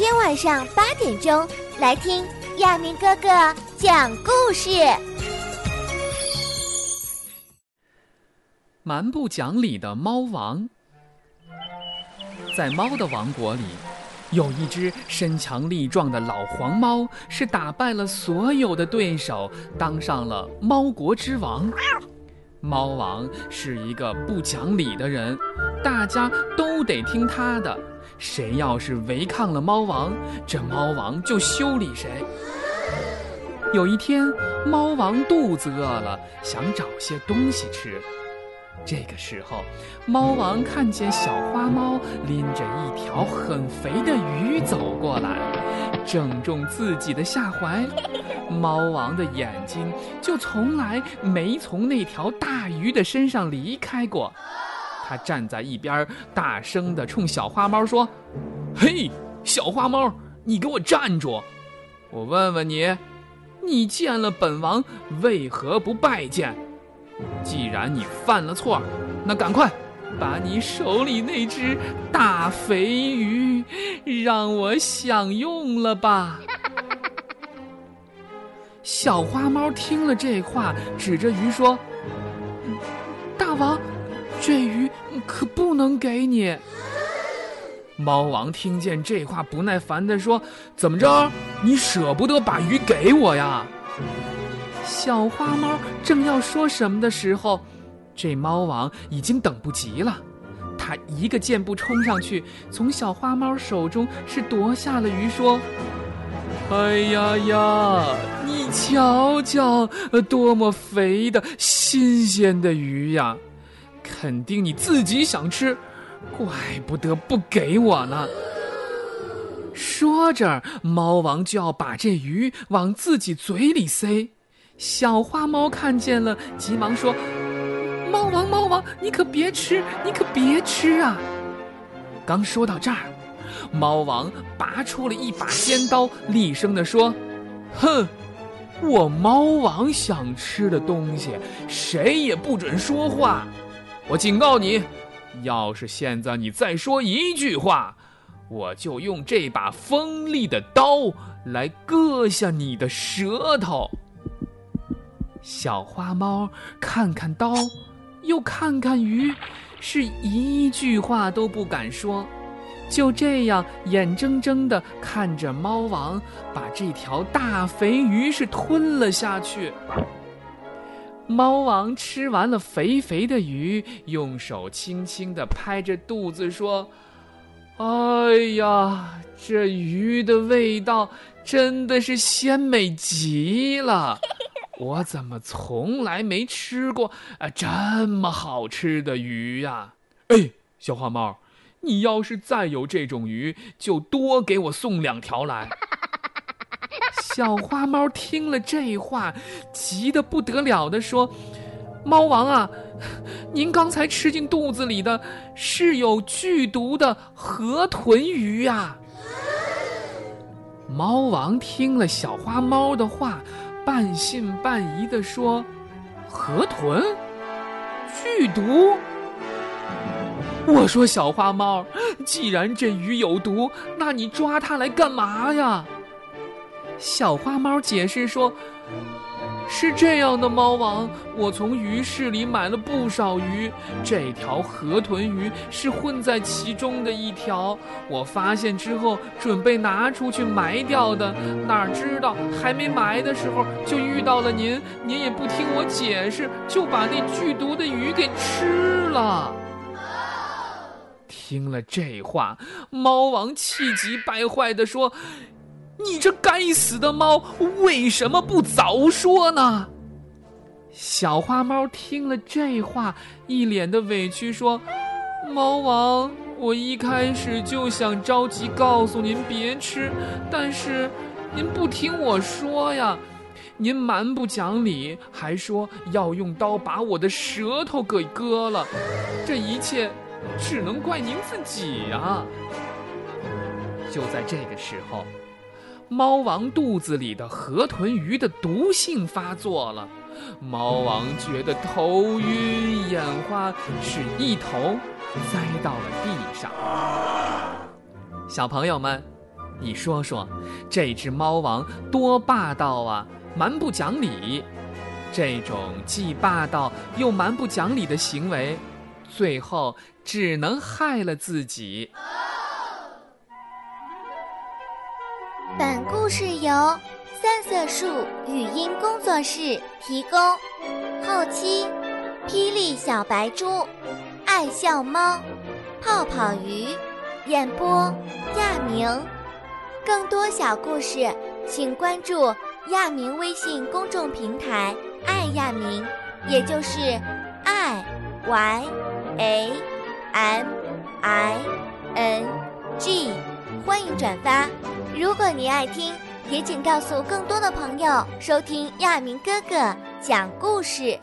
天晚上八点钟来听亚明哥哥讲故事。蛮不讲理的猫王，在猫的王国里，有一只身强力壮的老黄猫，是打败了所有的对手，当上了猫国之王。猫王是一个不讲理的人，大家都得听他的。谁要是违抗了猫王，这猫王就修理谁。有一天，猫王肚子饿了，想找些东西吃。这个时候，猫王看见小花猫拎着一条很肥的鱼走过来，正中自己的下怀。猫王的眼睛就从来没从那条大鱼的身上离开过。他站在一边，大声的冲小花猫说：“嘿，小花猫，你给我站住！我问问你，你见了本王为何不拜见？”既然你犯了错，那赶快把你手里那只大肥鱼让我享用了吧！小花猫听了这话，指着鱼说：“大王，可不能给你。”猫王听见这话，不耐烦地说：“怎么着？你舍不得把鱼给我呀？”小花猫正要说什么的时候，这猫王已经等不及了。他一个箭步冲上去，从小花猫手中是夺下了鱼，说：“哎呀呀，你瞧瞧，多么肥的新鲜的鱼呀！肯定你自己想吃，怪不得不给我呢。”说着，猫王就要把这鱼往自己嘴里塞。小花猫看见了，急忙说：“猫王，猫王，你可别吃，你可别吃啊！”刚说到这儿，猫王拔出了一把尖刀，厉声地说：“哼，我猫王想吃的东西，谁也不准说话。我警告你，要是现在你再说一句话，我就用这把锋利的刀来割下你的舌头。”小花猫看看刀，又看看鱼，是一句话都不敢说，就这样眼睁睁地看着猫王把这条大肥鱼是吞了下去。猫王吃完了肥肥的鱼，用手轻轻地拍着肚子说：“哎呀，这鱼的味道真的是鲜美极了。”我怎么从来没吃过啊这么好吃的鱼呀？哎，小花猫，你要是再有这种鱼，就多给我送两条来。小花猫听了这话，急得不得了的说：“猫王啊，您刚才吃进肚子里的是有剧毒的河豚鱼呀！”猫王听了小花猫的话。半信半疑地说：“河豚，剧毒。”我说：“小花猫，既然这鱼有毒，那你抓它来干嘛呀？”小花猫解释说。是这样的，猫王，我从鱼市里买了不少鱼，这条河豚鱼是混在其中的一条。我发现之后，准备拿出去埋掉的，哪知道还没埋的时候就遇到了您，您也不听我解释，就把那剧毒的鱼给吃了。听了这话，猫王气急败坏地说。你这该死的猫，为什么不早说呢？小花猫听了这话，一脸的委屈说：“猫王，我一开始就想着急告诉您别吃，但是您不听我说呀，您蛮不讲理，还说要用刀把我的舌头给割了，这一切只能怪您自己呀。”就在这个时候。猫王肚子里的河豚鱼的毒性发作了，猫王觉得头晕眼花，是一头栽到了地上。小朋友们，你说说，这只猫王多霸道啊，蛮不讲理！这种既霸道又蛮不讲理的行为，最后只能害了自己。本故事由三色树语音工作室提供，后期霹雳小白猪、爱笑猫、泡泡鱼演播，亚明。更多小故事，请关注亚明微信公众平台“爱亚明”，也就是 “i y a m i n g”。欢迎转发。如果你爱听，也请告诉更多的朋友收听亚明哥哥讲故事。